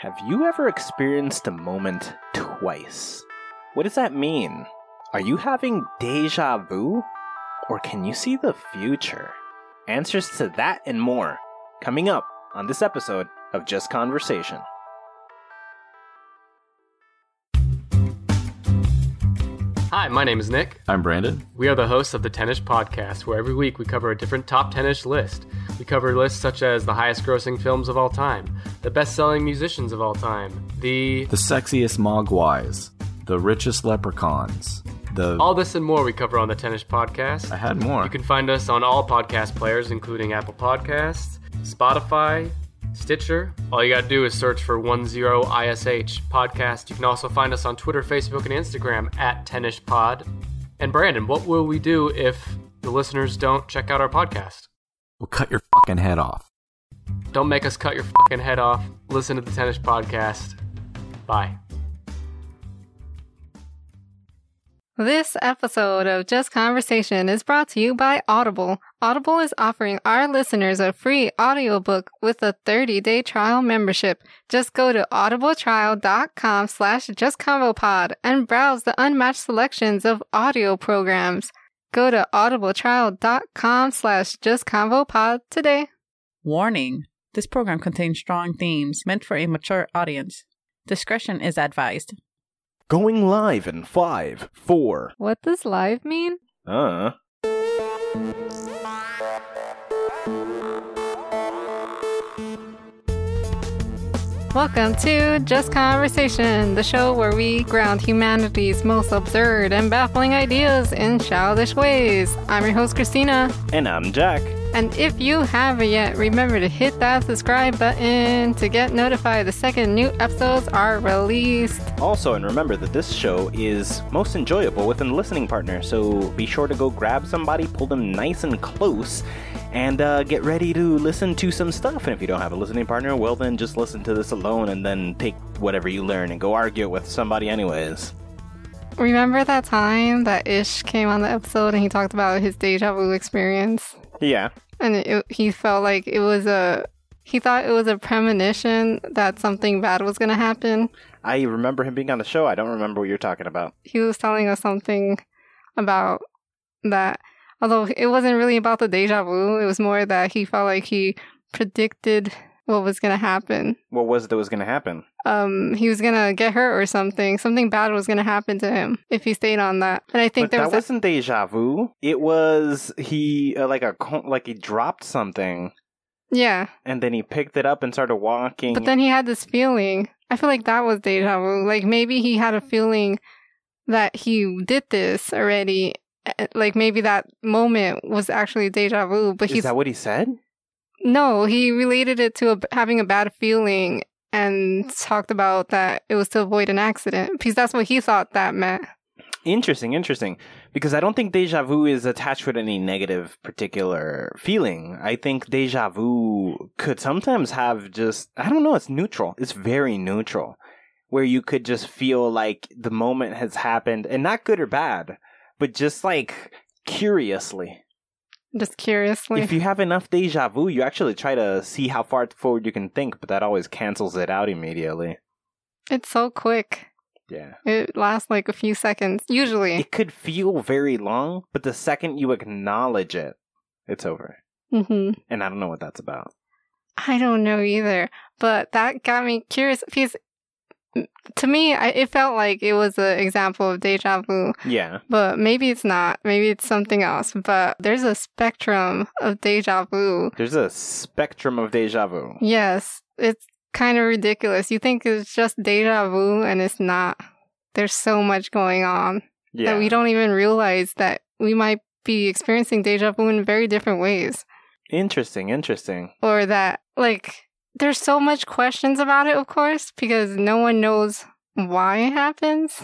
Have you ever experienced a moment twice? What does that mean? Are you having deja vu? Or can you see the future? Answers to that and more coming up on this episode of Just Conversation. My name is Nick. I'm Brandon. We are the hosts of the Tennis Podcast, where every week we cover a different top tennis list. We cover lists such as the highest grossing films of all time, the best selling musicians of all time, the. The sexiest mogwais, the richest leprechauns, the. All this and more we cover on the Tennis Podcast. I had more. You can find us on all podcast players, including Apple Podcasts, Spotify, Stitcher. All you gotta do is search for 10ISH podcast. You can also find us on Twitter, Facebook, and Instagram at tennis pod. And Brandon, what will we do if the listeners don't check out our podcast? We'll cut your fucking head off. Don't make us cut your fucking head off. Listen to the Tennis Podcast. Bye. This episode of Just Conversation is brought to you by Audible. Audible is offering our listeners a free audiobook with a 30-day trial membership. Just go to audibletrial.com slash justconvopod and browse the unmatched selections of audio programs. Go to audibletrial.com slash justconvopod today. Warning this program contains strong themes meant for a mature audience. Discretion is advised. Going live in five, four, What does live mean? uh. Welcome to Just Conversation, the show where we ground humanity's most absurd and baffling ideas in childish ways. I'm your host, Christina. And I'm Jack. And if you haven't yet, remember to hit that subscribe button to get notified the second new episodes are released. Also, and remember that this show is most enjoyable with a listening partner, so be sure to go grab somebody, pull them nice and close, and uh, get ready to listen to some stuff. And if you don't have a listening partner, well, then just listen to this alone and then take whatever you learn and go argue it with somebody, anyways. Remember that time that Ish came on the episode and he talked about his deja vu experience? Yeah. And it, he felt like it was a. He thought it was a premonition that something bad was going to happen. I remember him being on the show. I don't remember what you're talking about. he was telling us something about that. Although it wasn't really about the deja vu, it was more that he felt like he predicted what was gonna happen. What was it that was going to happen? Um, he was gonna get hurt or something. Something bad was gonna happen to him if he stayed on that. And I think but there that was. a- wasn't deja vu. It was he uh, like a like he dropped something yeah, and then he picked it up and started walking. but then he had this feeling. I feel like that was deja vu. Like maybe he had a feeling that he did this already. eh, Like maybe that moment was actually deja vu, but is he's that what he said? No, he related it to a, having a bad feeling and mm. talked about that it was to avoid an accident because that's what he thought that meant. Interesting, interesting. Because I don't think deja vu is attached with any negative particular feeling. I think deja vu could sometimes have just, I don't know, it's neutral. It's very neutral. Where you could just feel like the moment has happened and not good or bad, but just like curiously. Just curiously. If you have enough deja vu, you actually try to see how far forward you can think, but that always cancels it out immediately. it's so quick. Yeah. It lasts like a few seconds, usually. It could feel very long, but the second you acknowledge it, it's over. hmm And I don't know what that's about. I don't know either, but that got me curious because to me, I, it felt like it was an example of deja vu, Yeah. but maybe it's not. Maybe it's something else. But there's a spectrum of deja vu. There's a spectrum of deja vu. Yes, it's kind of ridiculous. You think it's just deja vu, and it's not. There's so much going on Yeah. that we don't even realize that we might be experiencing deja vu in very different ways. Interesting, interesting. Or that, like, there's so much questions about it, of course, because no one knows why it happens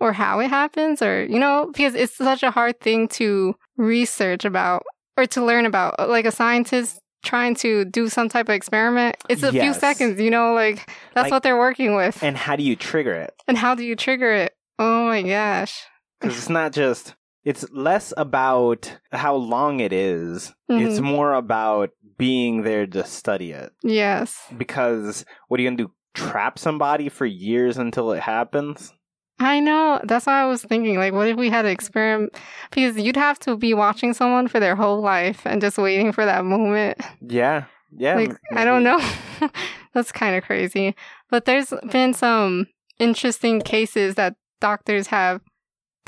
or how it happens, or, you know, because it's such a hard thing to research about or to learn about. Like, a scientist trying to do some type of experiment, it's a few seconds, you know, like, that's Like- what they're working with. And how do you trigger it? And how do you trigger it? Oh my gosh. Because it's not just, it's less about how long it is. It's Mhm. more about being there to study it. Yes. Because what are you going to do? trap somebody for years until it happens. I know. That's why I was thinking, like, what if we had an experiment? Because you'd have to be watching someone for their whole life and just waiting for that moment. Yeah. Yeah. like, m- I don't know. That's kind of crazy. But there's been some interesting cases that doctors have.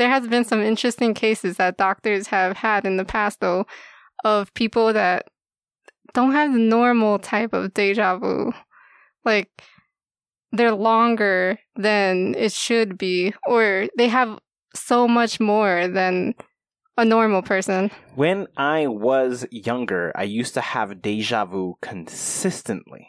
There has been some interesting cases that doctors have had in the past, though, of people that don't have the normal type of deja vu. Like, they're longer than it should be, or they have so much more than a normal person. When I was younger, I used to have deja vu consistently.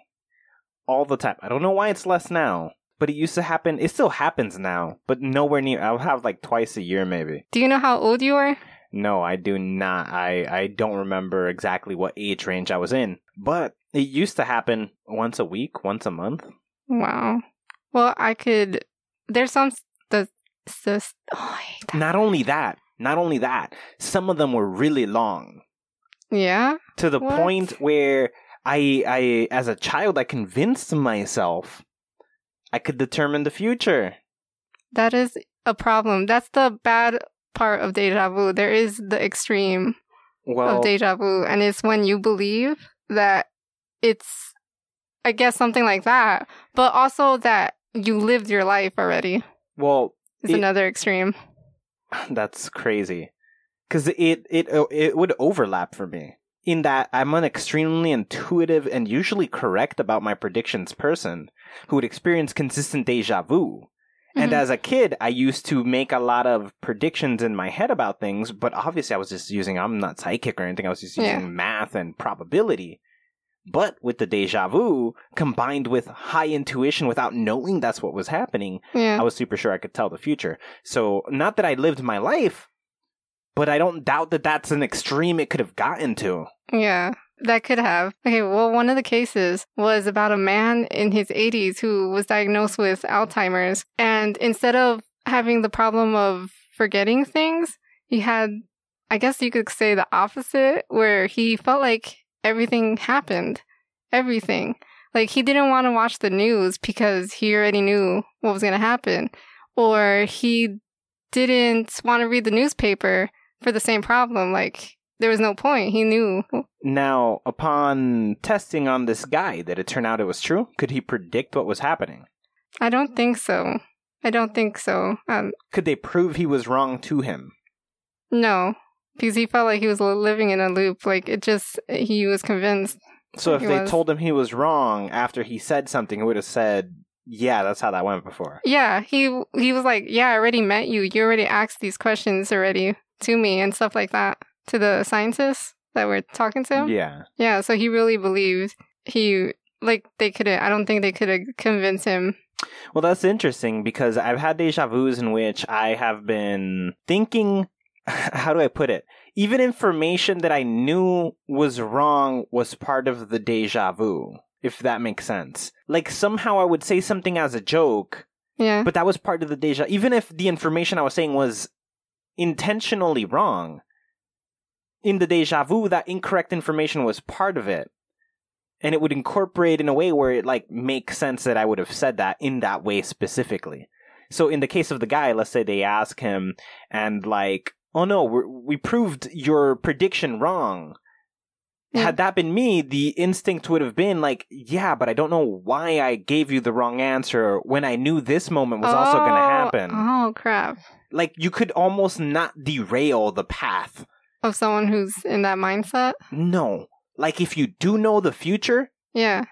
All the time. I don't know why it's less now, but it used to happen. It still happens now, but nowhere near. I'll have like twice a year, maybe. Do you know how old you are? No, I do not. I, I don't remember exactly what age range I was in, but it used to happen once a week, once a month. Wow. Well, I could. There's some. The. the oh, I hate that. Not only that, not only that, some of them were really long Yeah. to the What? point where I, I, as a child, I convinced myself I could determine the future. That is a problem. That's the bad part of deja vu. There is the extreme Well, of deja vu, and it's when you believe that it's, I guess, something like that, but also that you lived your life already. well, Is another extreme. That's crazy. Cuz it it uh, it would overlap for me in that I'm an extremely intuitive and usually correct about my predictions person who would experience consistent deja vu. And Mhm. as a kid, I used to make a lot of predictions in my head about things, but obviously I was just using I'm not psychic or anything. I was just Yeah. using math and probability. But with the deja vu combined with high intuition without knowing that's what was happening, Yeah. I was super sure I could tell the future. So, not that I lived my life, but I don't doubt that that's an extreme it could have gotten to. Yeah, that could have. Okay, well, one of the cases was about a man in his 80s who was diagnosed with Alzheimer's. And instead of having the problem of forgetting things, he had, I guess you could say, the opposite, where he felt like everything happened. Everything. Like he didn't want to watch the news because he already knew what was going to happen. Or he didn't want to read the newspaper for the same problem. Like, there was no point. He knew. Now, upon testing on this guy, did it turn out it was true? Could he predict what was happening? I don't think so. I don't think so. Um, Could they prove he was wrong to him? no, because he felt like he was living in a loop. Like it just, he was convinced. So if they was. told him he was wrong after he said something, he would have said, "Yeah, that's how that went before." Yeah, he he was like, yeah, I already met you. You already asked these questions already to me and stuff like that to the scientists that were talking to him. Yeah. Yeah, so he really believed he like they couldn't. I don't think they could have convinced him. Well, that's interesting because I've had deja vus in which I have been thinking, how do I put it? Even information that I knew was wrong was part of the deja vu, if that makes sense. Like somehow I would say something as a joke, Yeah, but that was part of the deja. Even if the information I was saying was intentionally wrong, in the deja vu, that incorrect information was part of it. And it would incorporate in a way where it like makes sense that I would have said that in that way specifically. So in the case of the guy, let's say they ask him and like, oh no, we're, we proved your prediction wrong. Yeah. Had that been me, the instinct would have been like, yeah, but I don't know why I gave you the wrong answer when I knew this moment was also going to Oh, happen. Oh crap! Like you could almost not derail the path. Of someone who's in that mindset. No. Like if you do know the future, Yeah.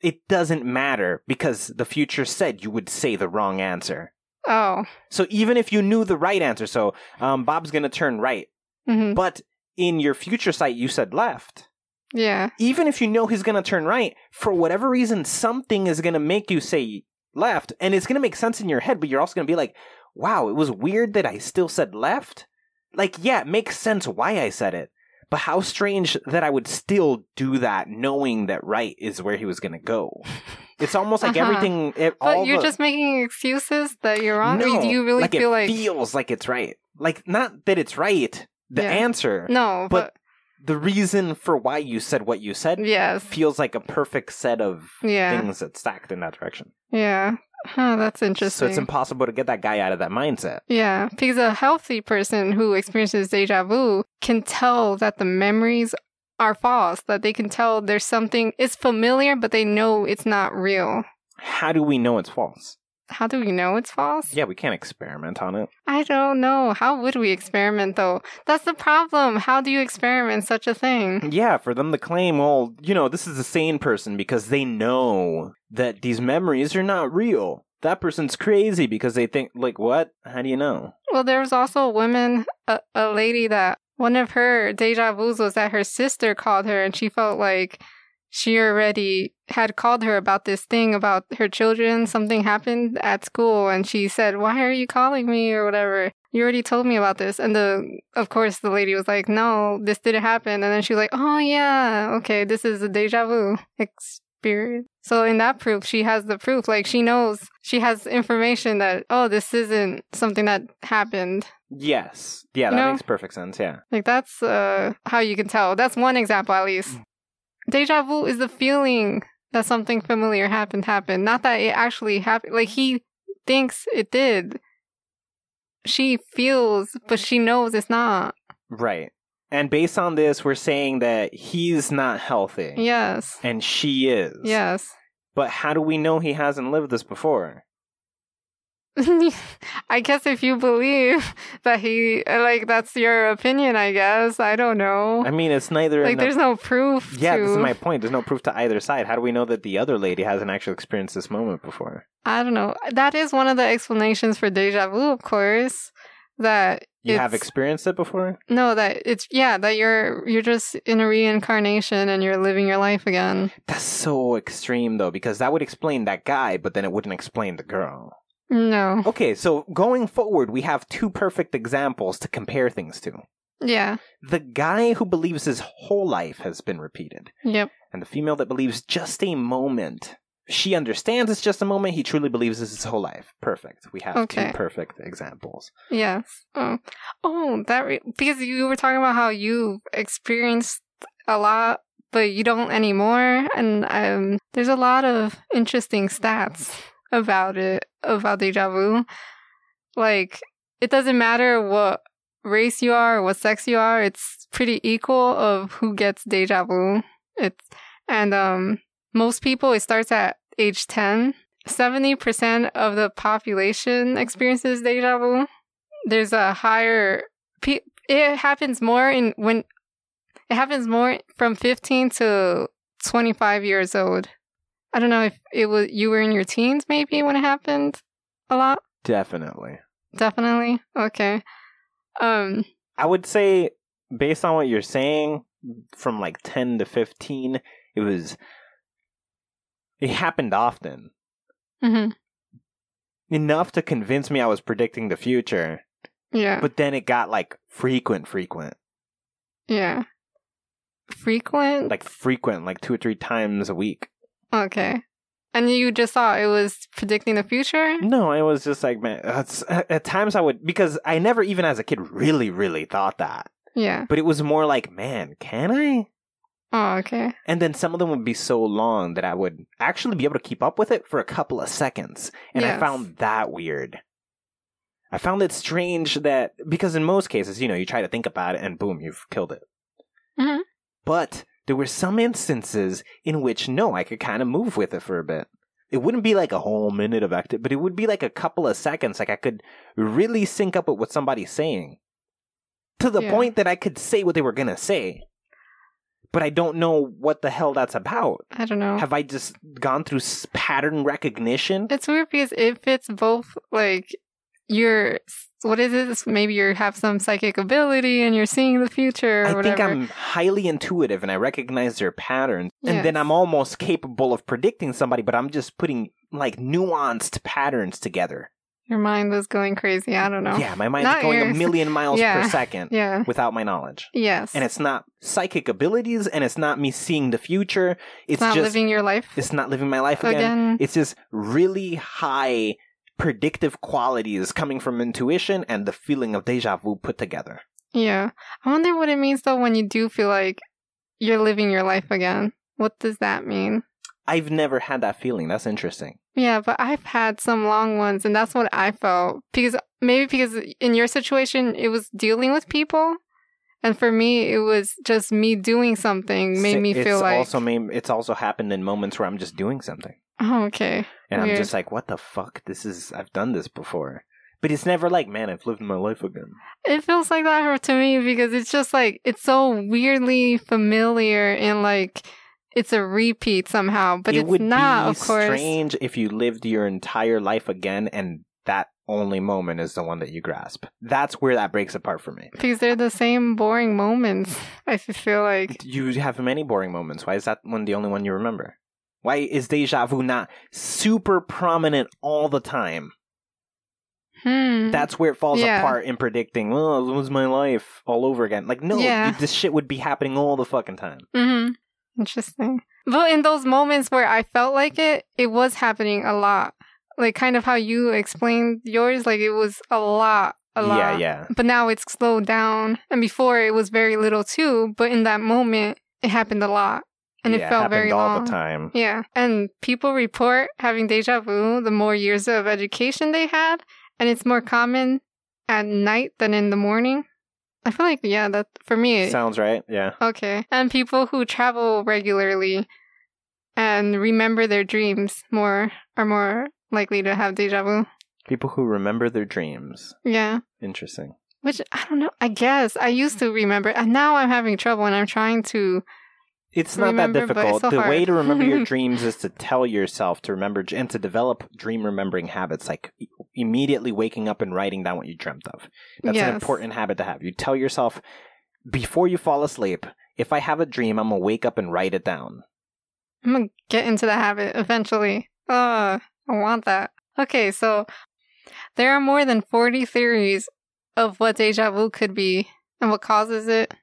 it doesn't matter because the future said you would say the wrong answer. Oh. So even if you knew the right answer, so um, Bob's going to turn right, hmm but in your future sight you said left. Yeah. Even if you know he's going to turn right, for whatever reason, something is going to make you say left, and it's going to make sense in your head, but you're also going to be like, wow, it was weird that I still said left. Like, yeah, it makes sense why I said it, but how strange that I would still do that knowing that right is where he was going to go. It's almost like Uh-huh. everything. It, But all you're the- just making excuses that you're wrong. No, do you really like feel it like feels like it's right. Like not that it's right, the Yeah. answer, no? but- But, the reason for why you said what you said Yes. feels like a perfect set of Yeah. things that stacked in that direction. Yeah. Huh, that's interesting. So it's impossible to get that guy out of that mindset. Yeah, because a healthy person who experiences deja vu can tell that the memories are false, that they can tell there's something, it's familiar, but they know it's not real. How do we know it's false? How do we know it's false? Yeah, we can't experiment on it. I don't know. How would we experiment though? That's the problem. How do you experiment such a thing? Yeah, for them to claim, well, you know, this is a sane person because they know that these memories are not real. That person's crazy because they think, like, what? How do you know? Well, there was also a woman, a, a lady that one of her deja vus was that her sister called her and she felt like she already had called her about this thing about her children. Something happened at school and she said, Why are you calling me or whatever? You already told me about this. And the, of course, the lady was like, No, this didn't happen. And then she was like, Oh, yeah, okay, this is a deja vu experience. So in that proof, she has the proof. Like she knows, she has information that, oh, this isn't something that happened. Yes. Yeah, You that know? makes perfect sense. Yeah. Like that's uh how you can tell. That's one example at least. Deja vu is the feeling that something familiar happened happened, not that it actually happened. Like he thinks it did. She feels, but she knows it's not. Right. And based on this, we're saying that he's not healthy. Yes. And she is. Yes. But how do we know he hasn't lived this before? I guess if you believe that he like that's your opinion, I guess. I don't know. I mean, it's neither. like enough- there's no proof Yeah, to this is my point. There's no proof to either side. How do we know that the other lady hasn't actually experienced this moment before? I don't know. That is one of the explanations for deja vu, of course. That You have experienced it before? no, that it's yeah, that you're you're just in a reincarnation and you're living your life again. That's so extreme, though, because that would explain that guy, but then it wouldn't explain the girl. No. Okay, so going forward, we have two perfect examples to compare things to. Yeah. The guy who believes his whole life has been repeated, Yep. and the female that believes just a moment. She understands it's just a moment. He truly believes this is his whole life. Perfect. We have Okay. two perfect examples. Yes. Oh. Oh, that re- because you were talking about how you experienced a lot, but you don't anymore, and um, there's a lot of interesting stats about it about deja vu. Like, it doesn't matter what race you are what sex you are; it's pretty equal of who gets deja vu. It's and um, most people it starts at age ten. Seventy percent of the population experiences deja vu there's a higher it happens more in when it happens more from 15 to 25 years old i don't know if it was you were in your teens maybe when it happened a lot Definitely. definitely okay um I would say, based on what you're saying, from like 10 to 15, it was. It happened often. mhm. Enough to convince me I was predicting the future, yeah but then it got like frequent, frequent. yeah frequent Like frequent, like two or three times a week. Okay and you just thought it was predicting the future No, I was just like, man, at times I would, because I never, even as a kid, really, really thought that. yeah But it was more like, man, can I? oh okay And then some of them would be so long that I would actually be able to keep up with it for a couple of seconds. And I found that weird. I found it strange that, because in most cases, you know, you try to think about it and boom, you've killed it. Mhm. But there were some instances in which, no, I could kind of move with it for a bit. It wouldn't be like a whole minute of active, but it would be like a couple of seconds. Like I could really sync up with what somebody's saying to the Yeah. point that I could say what they were going to say. But I don't know what the hell that's about. i don't know Have I just gone through pattern recognition? It's weird because it fits both like you're what is this? Maybe you have some psychic ability and you're seeing the future or I whatever. think I'm highly intuitive and I recognize their patterns. And then I'm almost capable of predicting somebody, but I'm just putting like nuanced patterns together. Your mind was going crazy. I don't know. Yeah, my mind's Not going a million miles Yeah. per second Yeah. without my knowledge. Yes. And it's not psychic abilities and it's not me seeing the future. It's, It's not just living your life it's not living my life again. again. It's just really high predictive qualities coming from intuition and the feeling of deja vu put together. Yeah. I wonder what it means though when you do feel like you're living your life again. What does that mean? I've never had that feeling. That's interesting. Yeah, but I've had some long ones and that's what I felt. Because maybe because in your situation it was dealing with people. And for me it was just me doing something made me it's feel like also made, it's also happened in moments where I'm just doing something. Oh, okay. And I'm just like, what the fuck? This is I've done this before. But it's never like, man, I've lived my life again. It feels like that to me because it's just like it's so weirdly familiar and like it's a repeat somehow, but it it's would not, be of course. strange if you lived your entire life again and that only moment is the one that you grasp. That's where that breaks apart for me. Because they're the same boring moments. I feel like You have many boring moments. Why is that one the only one you remember? Why is deja vu not super prominent all the time? hmm. That's where it falls Yeah. apart in predicting, oh, it was my life all over again. Like, no, Yeah. this shit would be happening all the fucking time. hmm Interesting. But in those moments where I felt like it, it was happening a lot. Like kind of how you explained yours, like it was a lot, a lot. Yeah, yeah. But now it's slowed down. And before it was very little too, but in that moment it happened a lot. And Yeah, it felt very all long. the time. Yeah. And people report having deja vu the more years of education they had. And it's more common at night than in the morning. I feel like, yeah, that for me, it- Sounds right. Yeah. okay. And people who travel regularly and remember their dreams more are more likely to have deja vu. People who remember their dreams. Yeah. Interesting. Which I don't know. I guess I used to remember, and now I'm having trouble, and I'm trying to. It's not Remember, that difficult. so the way to remember your dreams is to tell yourself to remember and to develop dream remembering habits, like immediately waking up and writing down what you dreamt of. That's an important habit to have. You tell yourself before you fall asleep, if I have a dream, I'm gonna wake up and write it down. I'm gonna get into the habit eventually. Uh, I want that. Okay, so there are more than 40 theories of what deja vu could be and what causes it.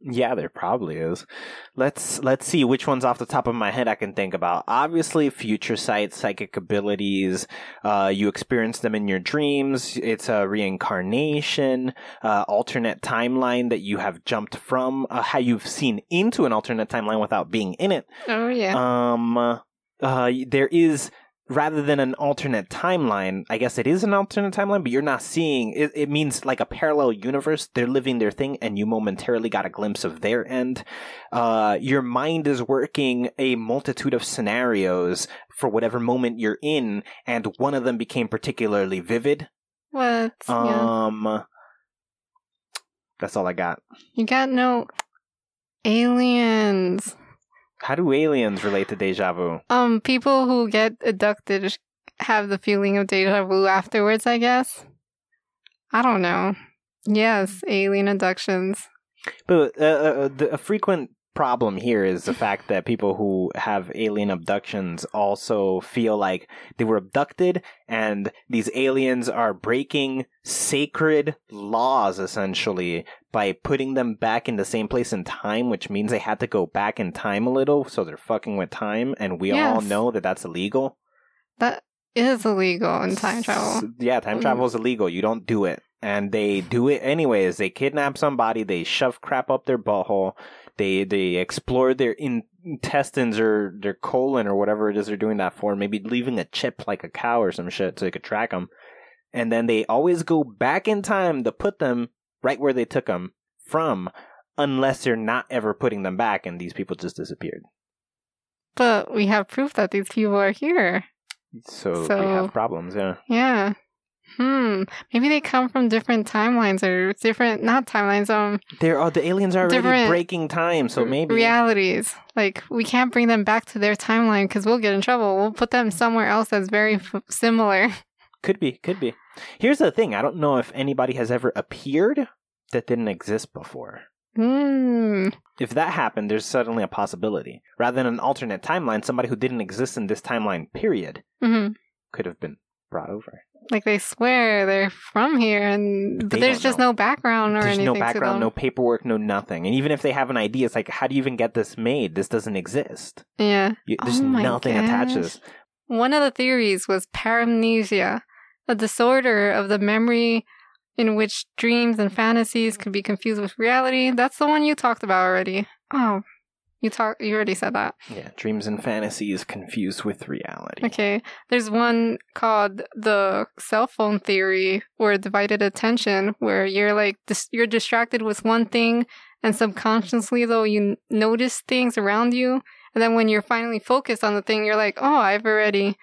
Yeah, there probably is. Let's let's see which ones off the top of my head I can think about. Obviously, future sight, psychic abilities. Uh, you experience them in your dreams. It's a reincarnation, uh, alternate timeline that you have jumped from. Uh, how you've seen into an alternate timeline without being in it. Oh, yeah. Um, uh, there is rather than an alternate timeline. I guess it is an alternate timeline, but you're not seeing. It, it means like a parallel universe. They're living their thing, and you momentarily got a glimpse of their end. Uh, your mind is working a multitude of scenarios for whatever moment you're in, and one of them became particularly vivid. what? yeah. Um, that's all I got. You got no aliens. How do aliens relate to deja vu? Um, people who get abducted have the feeling of deja vu afterwards, I guess. I don't know. Yes, alien abductions. But uh, uh, the, a frequent problem here is the fact that people who have alien abductions also feel like they were abducted and these aliens are breaking sacred laws essentially by putting them back in the same place in time which means they had to go back in time a little so they're fucking with time and we all know that that's illegal That is illegal in time travel. yeah, time travel is illegal. You don't do it. And they do it anyways. They kidnap somebody, they shove crap up their butthole, they they explore their in- intestines or their colon or whatever it is they're doing that for, maybe leaving a chip like a cow or some shit so they could track them. And then they always go back in time to put them right where they took them from, unless they're not ever putting them back and these people just disappeared. But we have proof that these people are here. So, we have problems, yeah. Yeah. Hmm. Maybe they come from different timelines or different, not timelines, um, There are the aliens are already breaking time, so maybe realities. Like, we can't bring them back to their timeline because we'll get in trouble. We'll put them somewhere else that's very f- similar. Could be, could be. Here's the thing: I don't know if anybody has ever appeared that didn't exist before. Hmm. If that happened, there's suddenly a possibility. Rather than an alternate timeline, somebody who didn't exist in this timeline period hmm could have been brought over. Like, they swear they're from here, and but there's just know. no background or anything. There's anything no background, no paperwork, no nothing. And even if they have an idea, it's like, how do you even get this made? This doesn't exist. Yeah. You, oh there's Oh nothing gosh. attaches. One of the theories was paramnesia, a disorder of the memory in which dreams and fantasies could be confused with reality. That's the one you talked about already. Oh, you talk. You already said that. Yeah, dreams and fantasies confused with reality. Okay. There's one called the cell phone theory or divided attention where you're like dis- you're distracted with one thing and subconsciously though you notice things around you and then when you're finally focused on the thing you're like, "Oh, I've already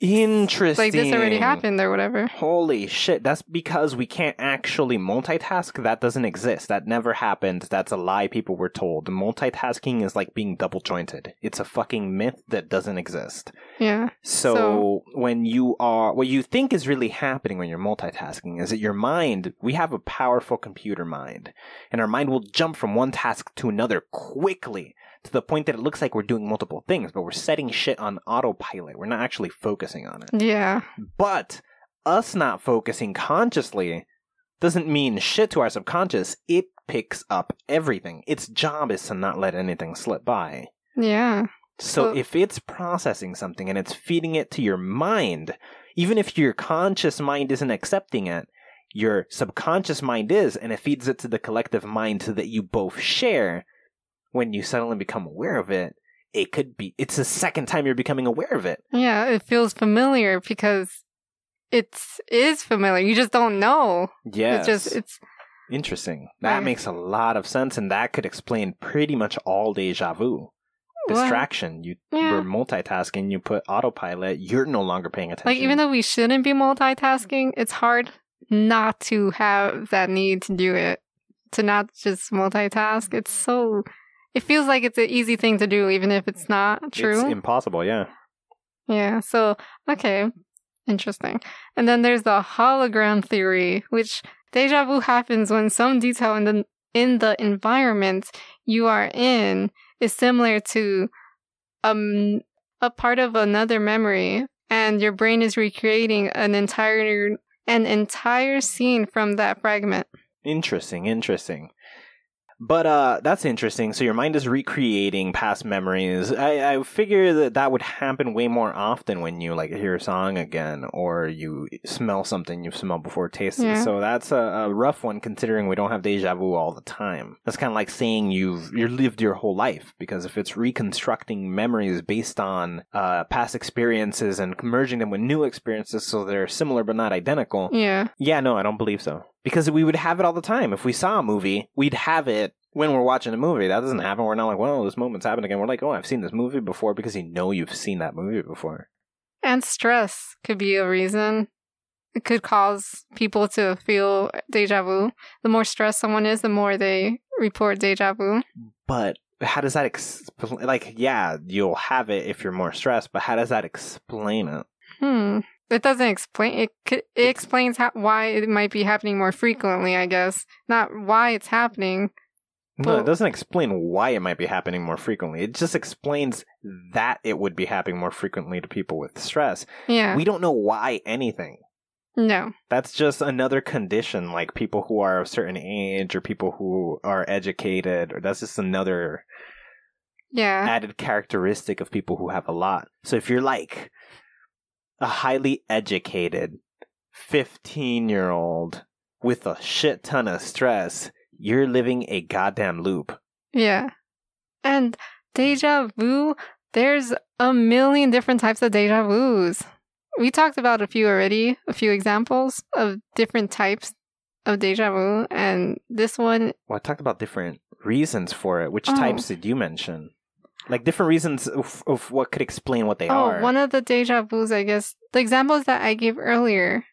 Interesting. like this already happened or whatever." Holy shit, that's because we can't actually multitask. That doesn't exist. That never happened. That's a lie people were told. Multitasking is like being double jointed. It's a fucking myth that doesn't exist. Yeah. So, So- when you are, what you think is really happening when you're multitasking is that your mind, we have a powerful computer mind, and our mind will jump from one task to another quickly to the point that it looks like we're doing multiple things, but we're setting shit on autopilot. We're not actually focusing on it. Yeah. But us not focusing consciously doesn't mean shit to our subconscious. It picks up everything. Its job is to not let anything slip by. Yeah. So Well- if it's processing something and it's feeding it to your mind, even if your conscious mind isn't accepting it, your subconscious mind is, and it feeds it to the collective mind so that you both share. When you suddenly become aware of it, it could be, it's the second time you're becoming aware of it. Yeah, it feels familiar because it's is familiar. You just don't know. Yes. It's just it's Interesting. That makes a lot of sense, and that could explain pretty much all deja vu. Well, Distraction. You yeah. were multitasking, you put autopilot, you're no longer paying attention. like even though we shouldn't be multitasking, it's hard not to have that need to do it. To not just multitask. It's so it feels like it's an easy thing to do even if it's not true. It's impossible, yeah. Yeah, so okay, interesting. And then there's the hologram theory, which deja vu happens when some detail in the in the environment you are in is similar to um a part of another memory and your brain is recreating an entire an entire scene from that fragment. Interesting, interesting. But uh that's interesting. So your mind is recreating past memories. I, I figure that that would happen way more often when you like hear a song again or you smell something you've smelled before tasting. Yeah. So that's a, a rough one considering we don't have deja vu all the time. That's kind of like saying you've you lived your whole life because if it's reconstructing memories based on uh past experiences and merging them with new experiences so they're similar but not identical, Yeah. yeah, no, I don't believe so. Because we would have it all the time. If we saw a movie, we'd have it when we're watching a movie. That doesn't happen. We're not like, well, this moment's happened again. We're like, oh, I've seen this movie before because you know you've seen that movie before. And stress could be a reason. It could cause people to feel deja vu. The more stressed someone is, the more they report deja vu. But how does that explain? Like, yeah, you'll have it if you're more stressed, but how does that explain it? Hmm. It doesn't explain. It it explains how, why it might be happening more frequently. I guess not why it's happening. No, it doesn't explain why it might be happening more frequently. It just explains that it would be happening more frequently to people with stress. Yeah. We don't know why anything. no. That's just another condition, like people who are of a certain age or people who are educated, or that's just another Yeah. added characteristic of people who have a lot. So if you're like a highly educated 15 year old with a shit ton of stress, you're living a goddamn loop. Yeah. And deja vu. There's a million different types of deja vus. We talked about a few already. A few examples of different types of deja vu, and this one Well, I talked about different reasons for it. Which Oh. types did you mention? Like different reasons of, of what could explain what they Oh, are. one of the deja vus, I guess. The examples that I gave earlier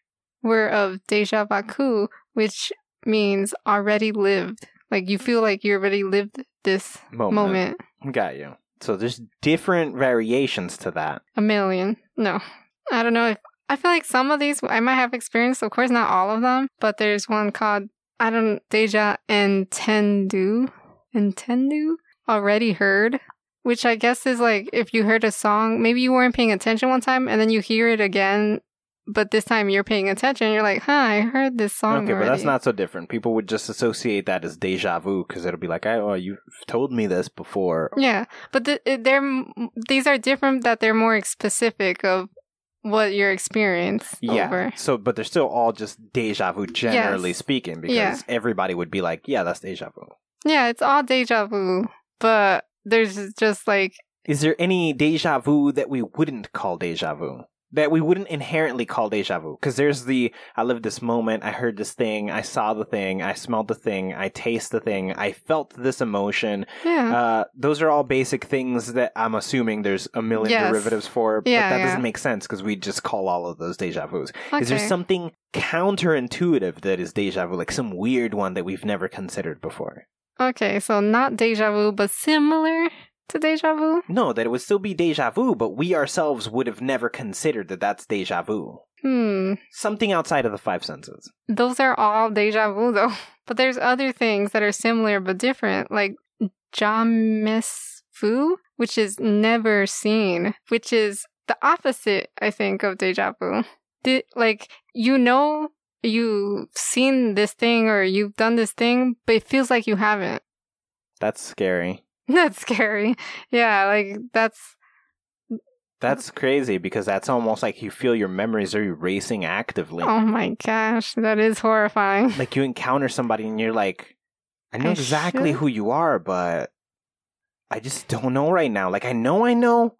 were of deja vecu, which means already lived. Like you feel like you already lived this moment. moment. Got you. So there's different variations to that. A million. No. I don't know if I feel like some of these I might have experienced, of course not all of them, but there's one called I don't Deja Entendu. Entendu? Already heard. Which I guess is like if you heard a song, maybe you weren't paying attention one time and then you hear it again, but this time you're paying attention, you're like, huh, I heard this song. Okay, but that's not so different. People would just associate that as deja vu because it'll be like, oh, you've told me this before. Yeah, but th- they're these are different. That they're more specific of what your experience Yeah. over. So, but they're still all just deja vu, generally Yes. speaking, because Yeah. everybody would be like, "Yeah, that's deja vu." Yeah, it's all deja vu, but there's just like Is there any deja vu that we wouldn't call deja vu? That we wouldn't inherently call deja vu? Because there's the I lived this moment, I heard this thing, I saw the thing, I smelled the thing, I taste the thing, I felt this emotion. yeah. Uh, those are all basic things that I'm assuming there's a million Yes. derivatives for, but that yeah. doesn't make sense because we just call all of those deja vus. Is there something counterintuitive that is deja vu, like some weird one that we've never considered before? Okay, so not deja vu, but similar to deja vu. No, that it would still be deja vu, but we ourselves would have never considered that that's deja vu. Hmm. Something outside of the five senses. Those are all deja vu though. But there's other things that are similar but different, like jamais vu, which is never seen, which is the opposite, I think, of deja vu. Di- like, you know, you've seen this thing or you've done this thing, but it feels like you haven't. That's scary. That's scary. Yeah, like, that's, That's crazy because that's almost like you feel your memories are erasing actively. oh my gosh, that is horrifying. like you encounter somebody and you're like, I know I exactly should- who you are, but I just don't know right now. Like I know I know,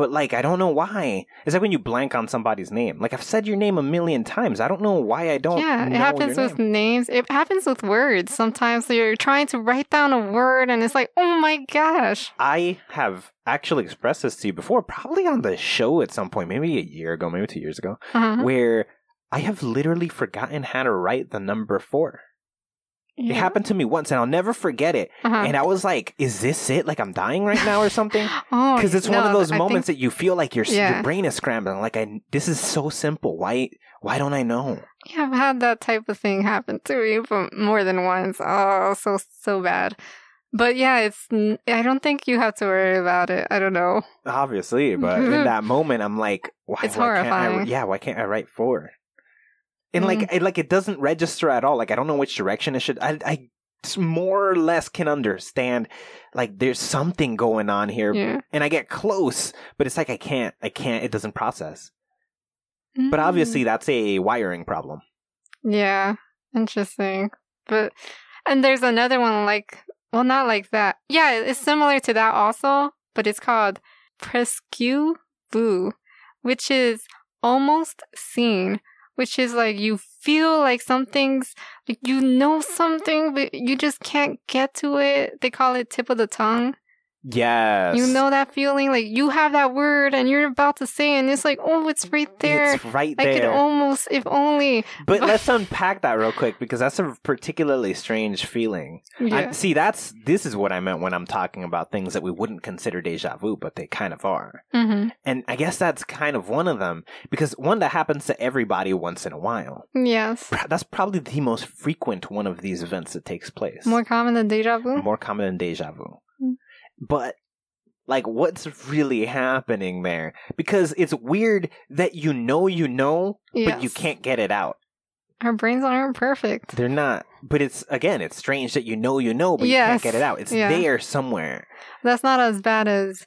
but like I don't know why. It's like when you blank on somebody's name. Like I've said your name a million times. I don't know why I don't. yeah, it happens with name. names. It happens with words. Sometimes you're trying to write down a word and it's like, oh my gosh. I have actually expressed this to you before, probably on the show at some point, maybe a year ago, maybe two years ago, Uh-huh. where I have literally forgotten how to write the number four. It happened to me once, and I'll never forget it. Uh-huh. And I was like, "Is this it? Like I'm dying right now, or something?" oh, Because it's one of those I moments think- that you feel like your Yeah. your brain is scrambling. Like I, this is so simple. Why why don't I know? yeah, I've had that type of thing happen to me, but more than once. Oh, so so bad. But yeah, it's. I don't think you have to worry about it. I don't know. Obviously, but in that moment, I'm like, why? It's why Can't I, yeah, why can't I write four? And like, Mm. it, like it doesn't register at all. Like I don't know which direction it should. I, I more or less can understand. Like there's something going on here, Yeah. and I get close, but it's like I can't. I can't. It doesn't process. But Mm. obviously, that's a wiring problem. Yeah, interesting. But and there's another one like well not like that. Yeah, it's similar to that also, but it's called Presque Vu, which is almost seen, which is like you feel like something's like you know something but you just can't get to it. They call it tip of the tongue. Yes, You know that feeling like you have that word and you're about to say it and it's like, "Oh, it's right there." It's right I could almost if only. But let's unpack that real quick because that's a particularly strange feeling. I, see, that's this is what I meant when I'm talking about things that we wouldn't consider deja vu, but they kind of are. Mhm. And I guess that's kind of one of them because one that happens to everybody once in a while. Yes. That's probably the most frequent one of these events that takes place. More common than deja vu? more common than deja vu. But like what's really happening there? Because it's weird that you know you know, but you can't get it out. Our brains aren't perfect. They're not. But it's again, it's strange that you know you know, but you can't get it out. It's Yeah. there somewhere. That's not as bad as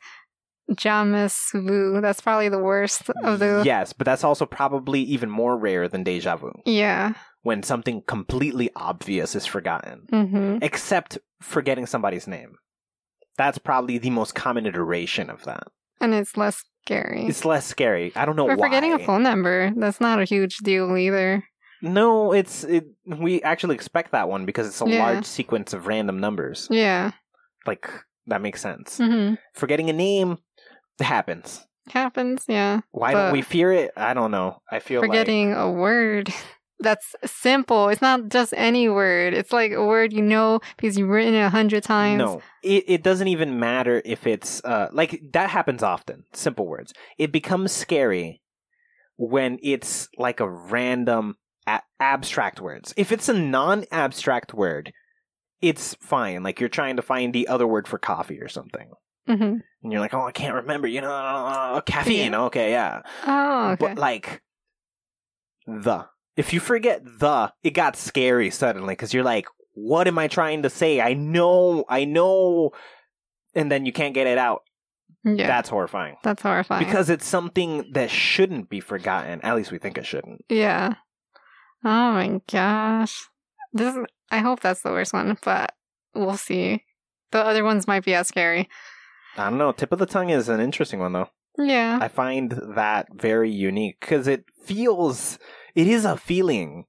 Jamais vu. That's probably the worst of the. Yes, but that's also probably even more rare than deja vu Yeah. when something completely obvious is forgotten, hmm except forgetting somebody's name. That's probably the most common iteration of that. And it's less scary. It's less scary. I don't know Or why. forgetting a phone number. That's not a huge deal either. No, it's it, we actually expect that one because it's a Yeah. large sequence of random numbers. Yeah. Like that makes sense. hmm Forgetting a name happens. Happens. Yeah. Why don't we fear it? I don't know. I feel Forgetting a word. That's simple. It's not just any word. It's like a word you know because you've written it a hundred times. no. It it doesn't even matter if it's uh like that happens often. Simple words. It becomes scary when it's like a random a- abstract words. If it's a non-abstract word, it's fine. Like you're trying to find the other word for coffee or something. hmm and you're like, oh, I can't remember, you know, caffeine. Okay, yeah. Oh, okay. But like the, if you forget the, it got scary suddenly because you're like, what am I trying to say? I know, I know, and then you can't get it out. Mm, yeah. That's horrifying. that's horrifying. Because it's something that shouldn't be forgotten. At least we think it shouldn't. Yeah. Oh my gosh. This is, I hope that's the worst one, but we'll see. The other ones might be as scary. I don't know. Tip of the tongue is an interesting one, though. Yeah. I find that very unique because it feels, it is a feeling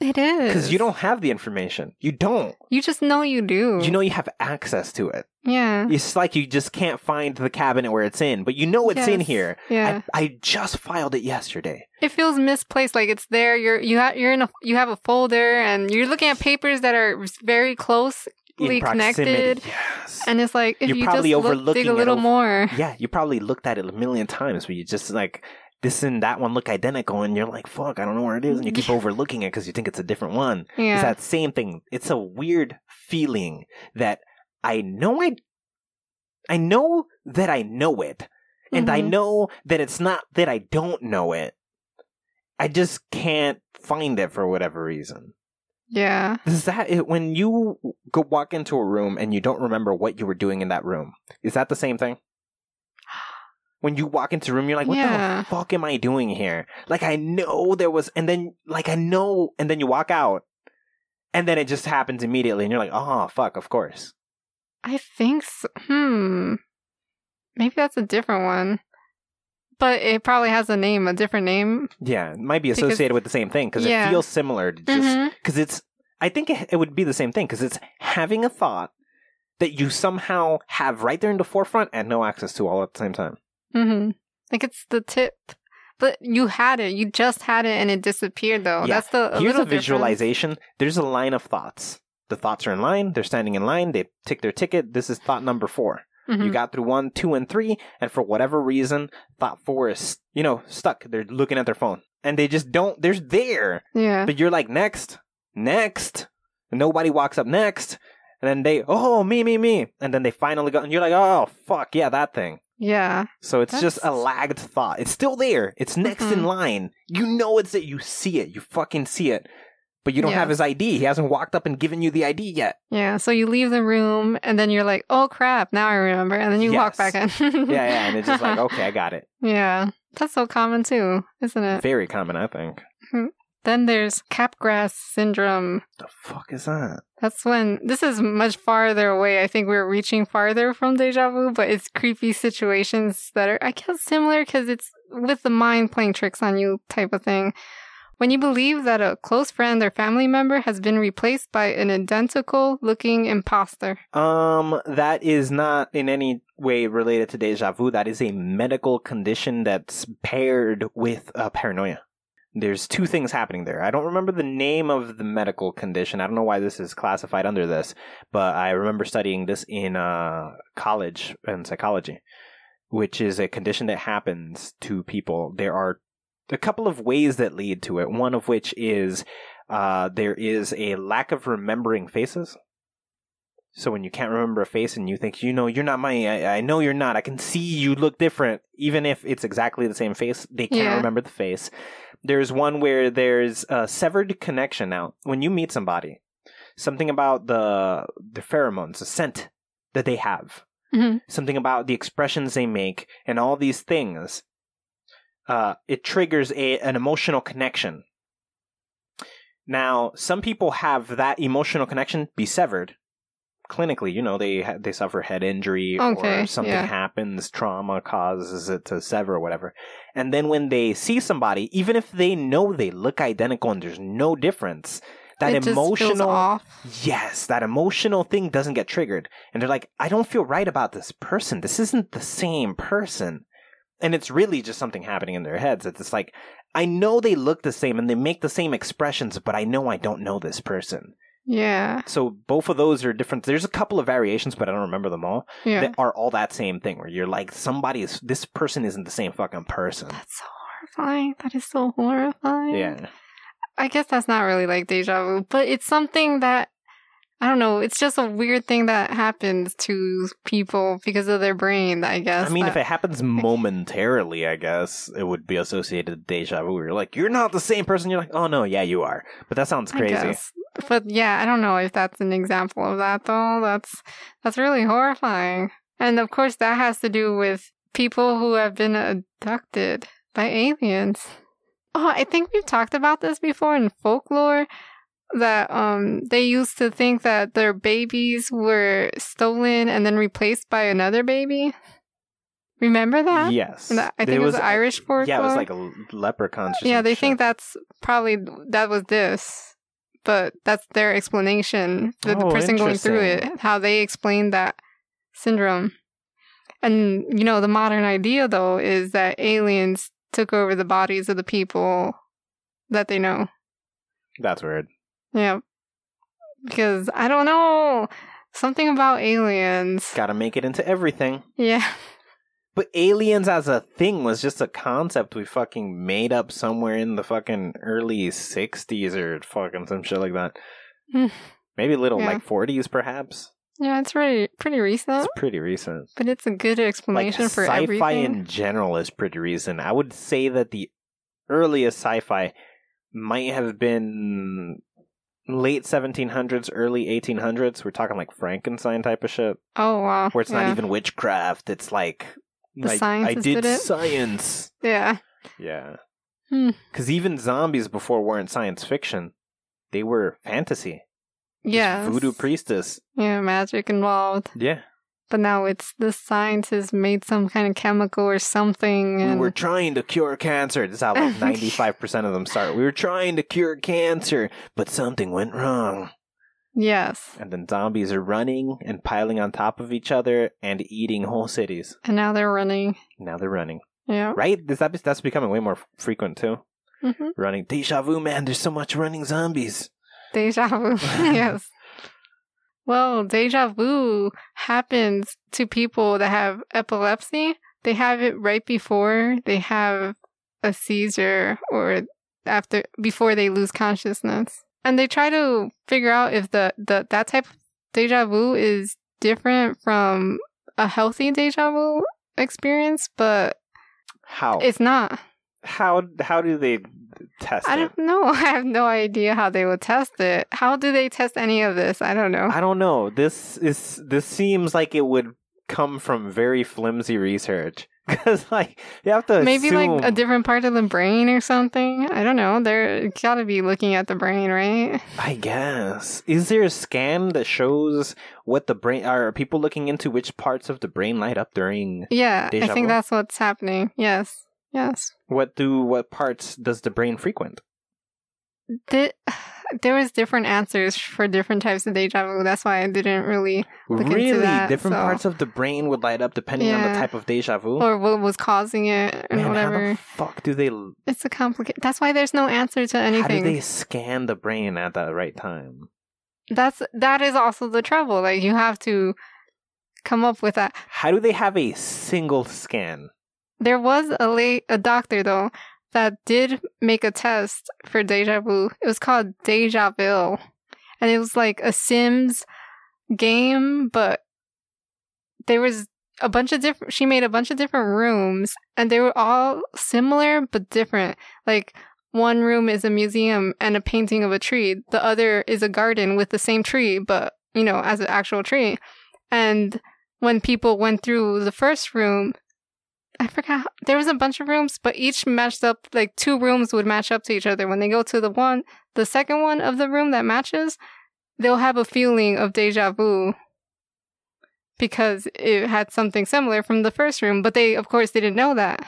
It is. because you don't have the information. You don't. You just know you do. You know you have access to it. Yeah. It's like you just can't find the cabinet where it's in, but you know it's in here. Yeah. I, I just filed it yesterday. it feels misplaced like it's there. You're you ha- you're in a you have a folder and you're looking at papers that are very closely connected. Yes. And it's like if You're you probably just look, dig a little over- more. yeah, you probably looked at it a million times but you just like, this and that one look identical, and you're like, fuck, I don't know where it is. And you keep overlooking it because you think it's a different one. Yeah. It's that same thing. It's a weird feeling that I know I, I know that I know it, and I Mhm. know that it's not that I don't know it. I just can't find it for whatever reason. Yeah. Is that it? When you go walk into a room and you don't remember what you were doing in that room, is that the same thing? When you walk into a room, you're like, what Yeah. the fuck am I doing here? Like, I know there was, and then, like, I know, and then you walk out, and then it just happens immediately, and you're like, oh, fuck, of course. I think so. Hmm. Maybe that's a different one. But it probably has a name, a different name. Yeah, it might be Because- associated with the same thing because Yeah. it feels similar to just, because it's, I think it, it would be the same thing because it's having a thought that you somehow have right there in the forefront and no access to all at the same time. Mm-hmm. Like it's the tip. But you had it. You just had it and it disappeared though. Yeah. That's the a Here's a visualization. There's a line of thoughts. The thoughts are in line. They're standing in line. They tick their ticket. This is thought number 4 difference. You got through one, two, and three, and for whatever reason, thought four is, you know, stuck. They're looking at their phone. And they just don't, they're there. Yeah. But you're like, next, next. And nobody walks up next. And then they, oh, me, me, me. And then they finally go, and you're like, oh, fuck, yeah, that thing. Yeah. So it's just a lagged thought. It's still there. It's next in Mhm. line. You know it's it. You see it. You fucking see it. But you don't Yeah. have his ID. He hasn't walked up and given you the ID yet. Yeah. So you leave the room and then you're like, oh crap, now I remember. And then you walk back in. Yeah, yeah. And it's just like, okay, I got it. yeah. That's so common too, isn't it? Very common, I think. Then there's Capgras syndrome. The fuck is that? That's when this is much farther away. I think we're reaching farther from deja vu, but it's creepy situations that are, I guess, similar because it's with the mind playing tricks on you type of thing. When you believe that a close friend or family member has been replaced by an identical looking imposter. Um, that is not in any way related to deja vu. That is a medical condition that's paired with uh, paranoia. There's two things happening there. I don't remember the name of the medical condition. I don't know why this is classified under this, but I remember studying this in uh, college in psychology, which is a condition that happens to people. There are a couple of ways that lead to it. One of which is uh, there is a lack of remembering faces. So when you can't remember a face and you think, you know, you're not my, I, I know you're not. I can see you look different, even if it's exactly the same face. They can't Yeah. remember the face. There's one where there's a severed connection. Now, when you meet somebody, something about the the pheromones, the scent that they have, Mhm. something about the expressions they make, and all these things, uh, it triggers a an emotional connection. Now, some people have that emotional connection be severed. Clinically, you know, they ha- they suffer head injury Okay, or something yeah. happens, trauma causes it to sever or whatever. And then when they see somebody, even if they know they look identical and there's no difference, that it emotional. Yes, that emotional thing doesn't get triggered. And they're like, I don't feel right about this person. This isn't the same person. And it's really just something happening in their heads. It's just like, I know they look the same and they make the same expressions, but I know I don't know this person. Yeah. So both of those are different. There's a couple of variations, but I don't remember them all. Yeah. That are all that same thing where you're like, somebody is, this person isn't the same fucking person. That's so horrifying. That is so horrifying. Yeah. I guess that's not really like deja vu, but it's something that I don't know. It's just a weird thing that happens to people because of their brain. I guess. I mean, if it happens momentarily, I guess it would be associated with deja vu. You're like, you're not the same person. You're like, oh no, yeah, you are. But that sounds crazy. But yeah, I don't know if that's an example of that though. That's that's really horrifying. And of course, that has to do with people who have been abducted by aliens. Oh, I think we've talked about this before in folklore that um they used to think that their babies were stolen and then replaced by another baby. Remember that? Yes. I think it was, Irish folklore. Yeah, it was like a leprechaun. yeah, they think that's probably that was this, but that's their explanation. The, the Oh, person going through it, how they explain that syndrome. And you know, the modern idea though is that aliens took over the bodies of the people that they know. That's weird. Yeah, because I don't know something about aliens. Got to make it into everything. Yeah, But aliens as a thing was just a concept we fucking made up somewhere in the fucking early 60s or fucking some shit like that. Hmm. Maybe a little Yeah. like 40s perhaps. yeah, it's pretty pretty recent, It's pretty recent. but it's a good Like explanation for sci-fi everything. in general is pretty recent. I would say that the earliest sci-fi might have been late 1700s, early 1800s. We're talking like Frankenstein type of shit. oh wow, where it's yeah. not even witchcraft. It's like The I, I did, did it? science. yeah. Yeah, Hmm. because even zombies before weren't science fiction; they were fantasy. Yeah. voodoo priestess. Yeah, magic involved. Yeah, But now it's the scientists made some kind of chemical or something. we And were trying to cure cancer. This is how like ninety five percent of them start. We were trying to cure cancer, but something went wrong. Yes. And then zombies are running and piling on top of each other and eating whole cities. And now they're running. Now they're running. Yeah. Right? This that, that's becoming way more frequent too. hmm Running. Deja vu, man. There's so much running zombies. Deja vu. yes. Well, deja vu happens to people that have epilepsy. They have it right before they have a seizure or after before they lose consciousness. And they try to figure out if the, the that type of deja vu is different from a healthy deja vu experience, but How? it's not. how how do they test it? I don't know. I have no idea how they would test it. How do they test any of this? I don't know. I don't know. This is this seems like it would come from very flimsy research because like you have to Maybe like a different part of the brain or something. I don't know. They're gotta be looking at the brain, right? I guess is there a scan that shows what the brain are people looking into which parts of the brain light up during Yeah, I think vu? that's what's happening. Yes, yes. what do what parts does the brain frequent? Th- there was different answers for different types of deja vu. That's why I didn't really, Look into really, that, different so- parts of the brain would light up depending on the type of deja vu. or what was causing it, or Man, how whatever. the fuck do they? It's a complicated. That's why there's no answer to anything. How do they scan the brain at the right time? That's that is also the trouble. Like you have to come up with that. How do they have a single scan? There was a late a doctor though that did make a test for deja vu. It was called Dejaville, and it was like a Sims game, but there was a bunch of different. She made a bunch of different rooms, and they were all similar but different. Like one room is a museum and a painting of a tree. The other is a garden with the same tree, but you know, as an actual tree. And when people went through the first room, I forgot there was a bunch of rooms, but each matched up. Like two rooms would match up to each other. When they go to the one, the second one of the room that matches, they'll have a feeling of deja vu because it had something similar from the first room. But they, of course, they didn't know that.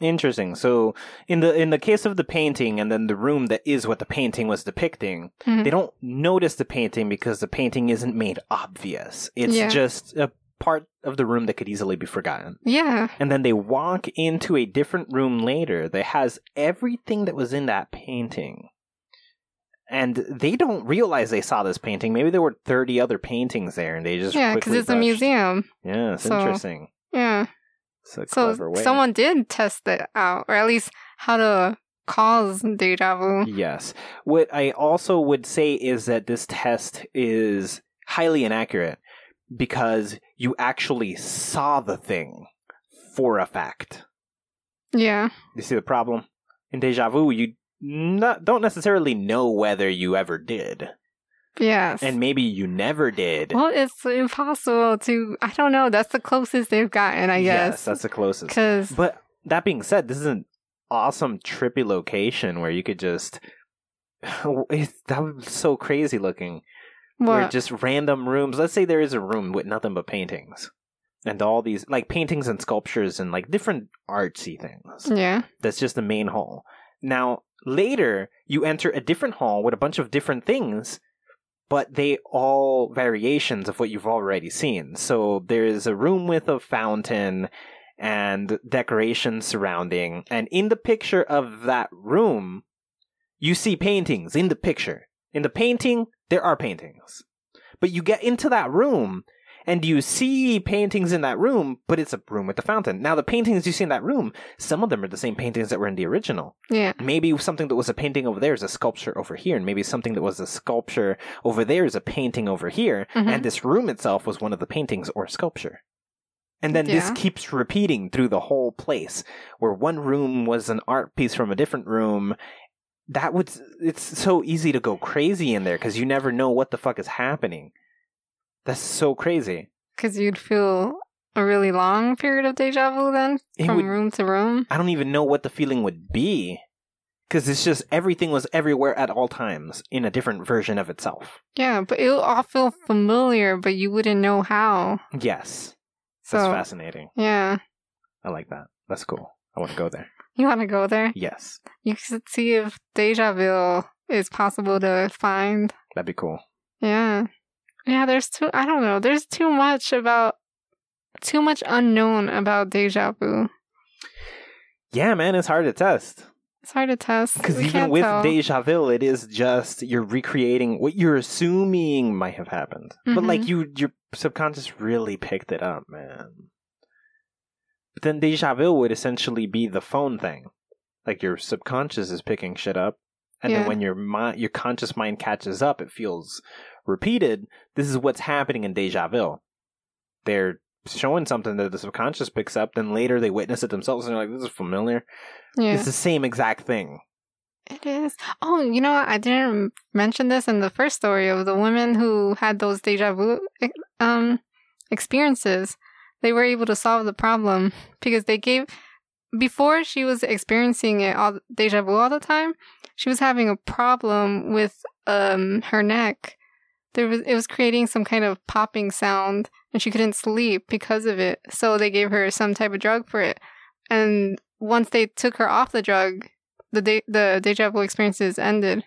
Interesting. So in the in the case of the painting and then the room that is what the painting was depicting, Mhm. they don't notice the painting because the painting isn't made obvious. It's Yeah. just a part of the room that could easily be forgotten. Yeah, And then they walk into a different room later that has everything that was in that painting. And they don't realize they saw this painting. Maybe there were 30 other paintings there and they just yeah, because it's a museum. Yeah, it's So- interesting. Yeah. So clever way. someone did test it out, or at least how to cause deja vu. Yes. What I also would say is that this test is highly inaccurate because you actually saw the thing for a fact. Yeah. You see the problem? In deja vu, you not, don't necessarily know whether you ever did. Yes. And maybe you never did. well, it's impossible to. I don't know. That's the closest they've gotten, I Yes, guess. that's the closest. Because But that being said, this is an awesome trippy location where you could just. That was so crazy looking. Where just random rooms. Let's say there is a room with nothing but paintings. And all these, like paintings and sculptures and like different artsy things. Yeah. That's just the main hall. Now, later, you enter a different hall with a bunch of different things, but they all variations of what you've already seen. So there's a room with a fountain and decorations surrounding, and in the picture of that room, you see paintings in the picture. In the painting, there are paintings. But you get into that room and you see paintings in that room, but it's a room with a fountain. Now, the paintings you see in that room, some of them are the same paintings that were in the original. Yeah. Maybe something that was a painting over there is a sculpture over here, and maybe something that was a sculpture over there is a painting over here, Mhm. and this room itself was one of the paintings or sculpture. And then this keeps repeating through the whole place, where one room was an art piece from a different room. That would it's so easy to go crazy in there because you never know what the fuck is happening. That's so crazy. Because you'd feel a really long period of deja vu then It from would- room to room. I don't even know what the feeling would be. Because it's just everything was everywhere at all times in a different version of itself. Yeah, but it'll all feel familiar, but you wouldn't know how. Yes. So That's fascinating. yeah, I like that. That's cool. I want to go there. You want to go there? Yes. You should see if deja vu is possible to find. That'd be cool. Yeah. Yeah, there's too, I don't know, there's too much about, too much unknown about deja vu. Yeah, man, it's hard to test. It's hard to test. Because even with tell. deja vu, it is just you're recreating what you're assuming might have happened. But Mhm. like you, your subconscious really picked it up, man. But then deja vu would essentially be the phone thing. Like your subconscious is picking shit up, and Yeah. then when your mind, your conscious mind catches up, it feels repeated. This is what's happening in deja vu. They're showing something that the subconscious picks up, then later they witness it themselves, and they're like, "This is familiar." yeah. It's the same exact thing. It is. Oh, you know what? I didn't mention this in the first story of the women who had those deja vu um experiences. They were able to solve the problem because they gave before she was experiencing it all deja vu all the time. She was having a problem with um her neck. There was it was creating some kind of popping sound, and she couldn't sleep because of it. So they gave her some type of drug for it. And once they took her off the drug, the de- the deja vu experiences ended.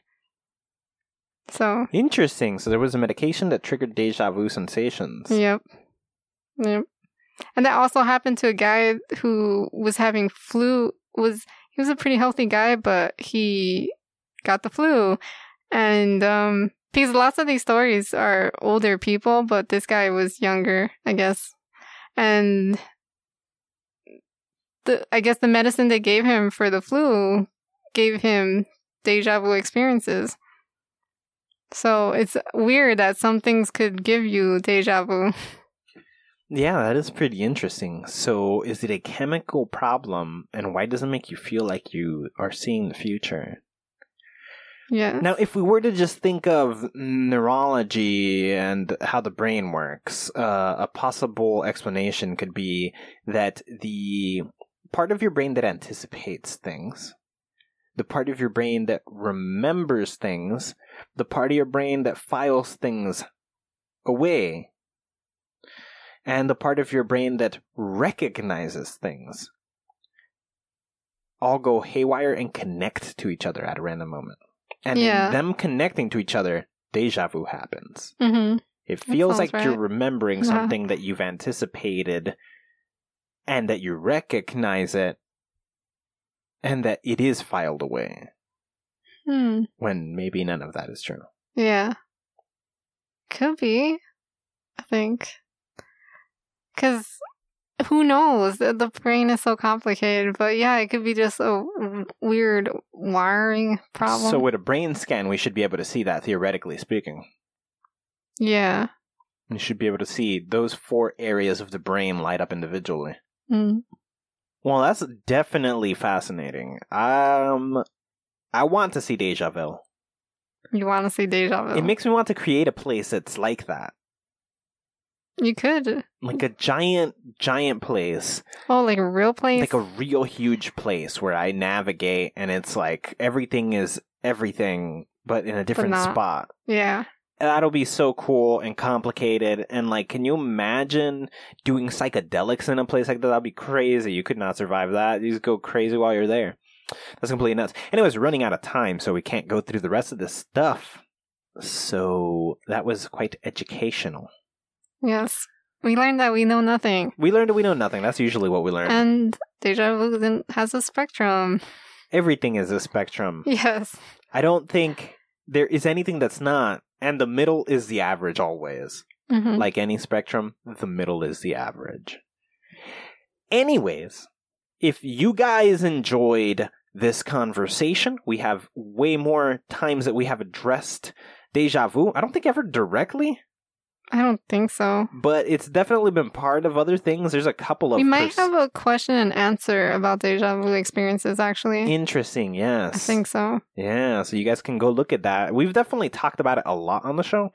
So, Interesting. So there was a medication that triggered deja vu sensations. yep, yep, and that also happened to a guy who was having flu. Was he was a pretty healthy guy, but he got the flu, and um, because lots of these stories are older people, but this guy was younger, I guess, and the I guess the medicine they gave him for the flu gave him deja vu experiences. So it's weird that some things could give you deja vu. Yeah, that is pretty interesting. So is it a chemical problem and why does it make you feel like you are seeing the future? Yeah. Now, if we were to just think of neurology and how the brain works, uh, a possible explanation could be that the part of your brain that anticipates things, the part of your brain that remembers things, the part of your brain that files things away, and the part of your brain that recognizes things all go haywire and connect to each other at a random moment. And Yeah. in them connecting to each other, deja vu happens. hmm It feels like you're right. remembering Yeah. something that you've anticipated and that you recognize it and that it is filed away Hmm. when maybe none of that is true. Yeah. Could be. I think. Because who knows? The, brain is so complicated. But yeah, it could be just a weird wiring problem. So with a brain scan, we should be able to see that theoretically speaking. yeah. You should be able to see those four areas of the brain light up individually. Mm. Well, that's definitely fascinating. Um, I want to see Deja Vu. You want to see deja vu? It makes me want to create a place that's like that. You could. Like a giant, giant place. Oh, like a real place. Like a real huge place where I navigate and it's like everything is everything, but in a different not. spot. yeah. That'll be so cool and complicated. And like, can you imagine doing psychedelics in a place like that? That'd be crazy. You could not survive that. You just go crazy while you're there. That's completely nuts. Anyways, we're running out of time, so we can't go through the rest of this stuff. So that was quite educational. Yes. We learned that we know nothing, We learned that we know nothing. That's usually what we learn. and deja vu has a spectrum. Everything is a spectrum. Yes. I don't think there is anything that's not. And the middle is the average always. hmm like any spectrum, the middle is the average. Anyways, if you guys enjoyed this conversation, we have way more times that we have addressed deja vu. I don't think ever directly, I don't think so. but it's definitely been part of other things. There's a couple of We might pers- have a question and answer about deja vu experiences, actually. interesting, yes. I think so. Yeah, so you guys can go look at that. We've definitely talked about it a lot on the show.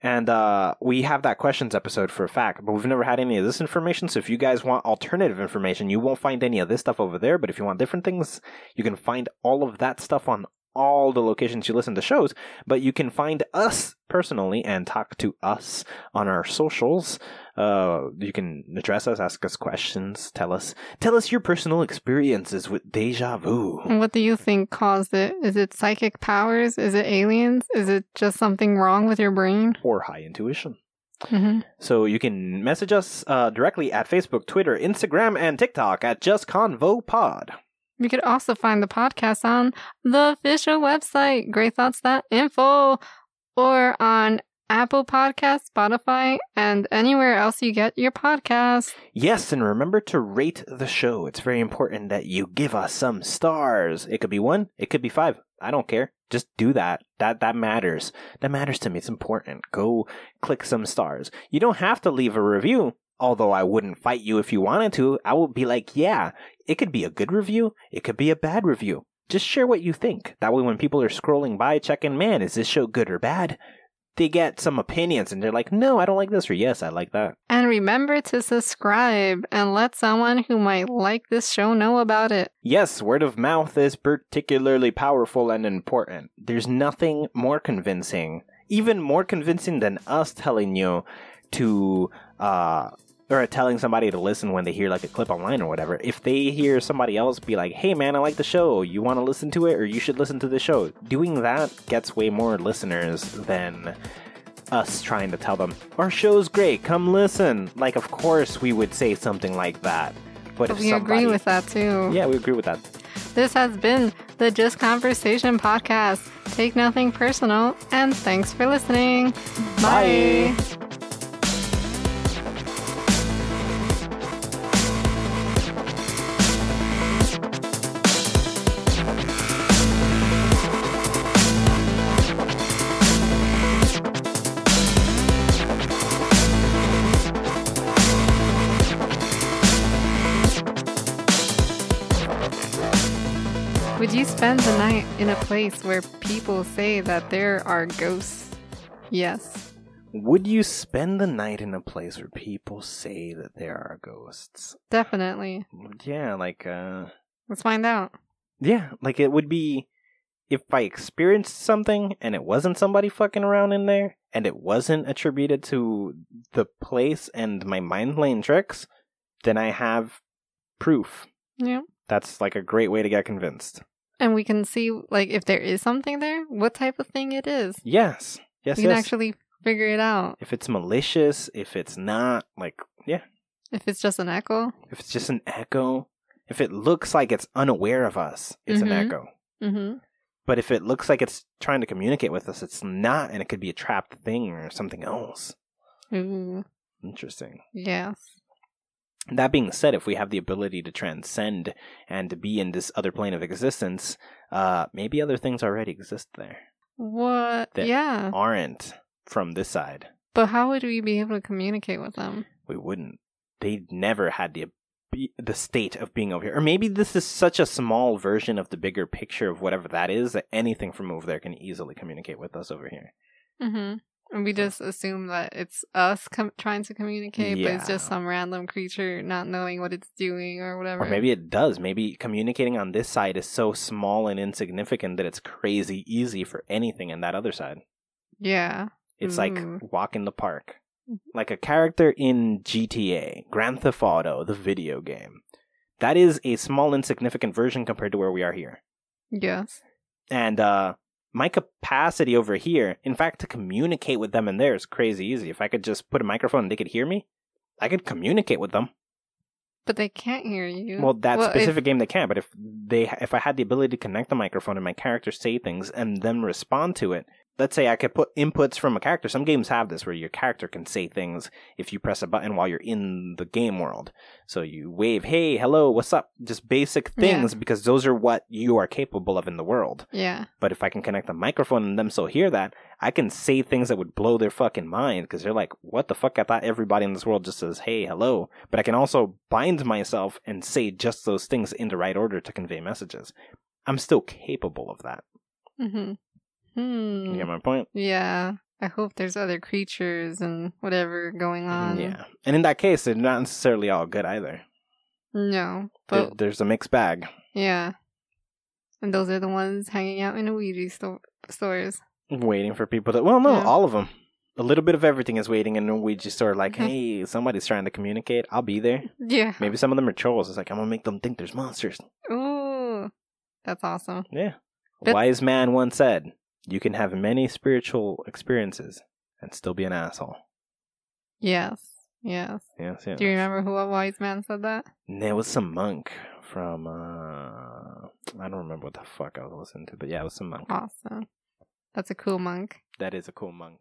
And uh, we have that questions episode for a fact, but we've never had any of this information. So if you guys want alternative information, you won't find any of this stuff over there. But if you want different things, you can find all of that stuff on all the locations you listen to shows. But you can find us personally and talk to us on our socials. Uh, you can address us, ask us questions, tell us, tell us your personal experiences with deja vu. And what do you think caused it? Is it psychic powers? Is it aliens? Is it just something wrong with your brain? or high intuition. hmm So you can message us uh, directly at Facebook, Twitter, Instagram, and TikTok at JustConvoPod. You could also find the podcast on the official website, greythoughts.info, or on Apple Podcasts, Spotify, and anywhere else you get your podcasts. Yes, and remember to rate the show. It's very important that you give us some stars. It could be one, it could be five. I don't care. Just do that. That that matters. That matters to me. It's important. Go click some stars. You don't have to leave a review. Although I wouldn't fight you if you wanted to, I would be like, yeah, it could be a good review, it could be a bad review. Just share what you think. That way, when people are scrolling by checking, man, is this show good or bad? They get some opinions and they're like, no, I don't like this, or yes, I like that. And remember to subscribe and let someone who might like this show know about it. Yes, word of mouth is particularly powerful and important. There's nothing more convincing, even more convincing than us telling you to, uh, or telling somebody to listen when they hear like a clip online or whatever. If they hear somebody else be like, hey man, I like the show, you want to listen to it, or you should listen to the show, doing that gets way more listeners than us trying to tell them, our show's great, come listen. Like, of course we would say something like that. But, But if we somebody, agree with that too. Yeah, we agree with that. This has been the Just Conversation podcast. Take nothing personal, and thanks for listening. Bye. Would in a place where people say that there are ghosts? Yes. Would you spend the night in a place where people say that there are ghosts? Definitely. Yeah, like uh Let's find out. yeah, like it would be if I experienced something and it wasn't somebody fucking around in there and it wasn't attributed to the place and my mind playing tricks, then I have proof. Yeah. That's like a great way to get convinced. And we can see, like, if there is something there, what type of thing it is. Yes. Yes, we can yes. actually figure it out. if it's malicious, if it's not, like yeah, If it's just an echo. if it's just an echo, if it looks like it's unaware of us, it's Mhm. an echo. Mm-hmm. But if it looks like it's trying to communicate with us, it's not, and it could be a trapped thing or something else. Ooh. Interesting. Yes. That being said, if we have the ability to transcend and to be in this other plane of existence, uh, maybe other things already exist there. What? That yeah. Aren't from this side. But how would we be able to communicate with them? We wouldn't. They never had the the state of being over here, or maybe this is such a small version of the bigger picture of whatever that is that anything from over there can easily communicate with us over here. Mm-hmm. And we just assume that it's us com- trying to communicate, but it's just some random creature not knowing what it's doing or whatever. Or maybe it does. Maybe communicating on this side is so small and insignificant that it's crazy easy for anything in that other side. Yeah. It's like Ooh. walk in the park. Like a character in GTA, Grand Theft Auto, the video game. That is a small, insignificant version compared to where we are here. Yes. And uh, my capacity over here, in fact, to communicate with them in there is crazy easy. If I could just put a microphone and they could hear me, I could communicate with them. But they can't hear you. Well, that Well, if- specific game they can, but if they if I had the ability to connect the microphone and my character say things and then respond to it, let's say I could put inputs from a character. Some games have this where your character can say things if you press a button while you're in the game world. So you wave, "Hey, hello, what's up?" Just basic Yeah. things because those are what you are capable of in the world. Yeah. But if I can connect the microphone and them so hear that, I can say things that would blow their fucking mind because they're like, what the fuck? I thought everybody in this world just says, hey, hello. But I can also bind myself and say just those things in the right order to convey messages. I'm still capable of that. Mm-hmm. Hmm. You get my point? Yeah. I hope there's other creatures and whatever going on. yeah. And in that case, they're not necessarily all good either. No. There- But there's a mixed bag. yeah. And those are the ones hanging out in the Ouija sto- stores. Waiting for people to. Well, no, Yeah. all of them. A little bit of everything is waiting in a Ouija store. Like, Mhm. hey, somebody's trying to communicate. I'll be there. Yeah. Maybe some of them are trolls. It's like, I'm going to make them think there's monsters. Ooh. That's awesome. Yeah. Wise man once said, You can have many spiritual experiences and still be an asshole. Yes. Yes. Yes, yes. Do you remember who a wise man said that? There was some monk from, uh, I don't remember what the fuck I was listening to, but yeah, it was some monk. Awesome. That's a cool monk. That is a cool monk.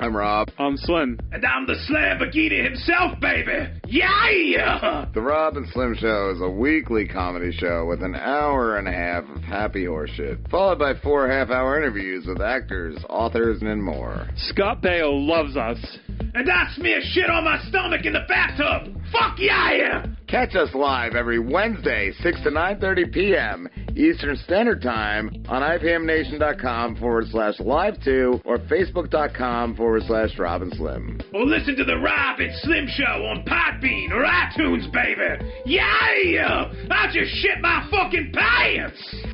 I'm Rob. I'm Slim. And I'm the Lamborghini himself, baby. Yeah! The Rob and Slim Show is a weekly comedy show with an hour and a half of happy horseshit, followed by four half-hour interviews with actors, authors, and more. Scott Baio loves us. And I smear shit on my stomach in the bathtub. Fuck yeah! Catch us live every Wednesday, 6 to 9.30 p.m. Eastern Standard Time on IPMNation.com forward slash live 2 or Facebook.com forward slash Rob and Slim. Or listen to the Rob and Slim Show on Podbean or iTunes, baby. Yeah! I just shit my fucking pants!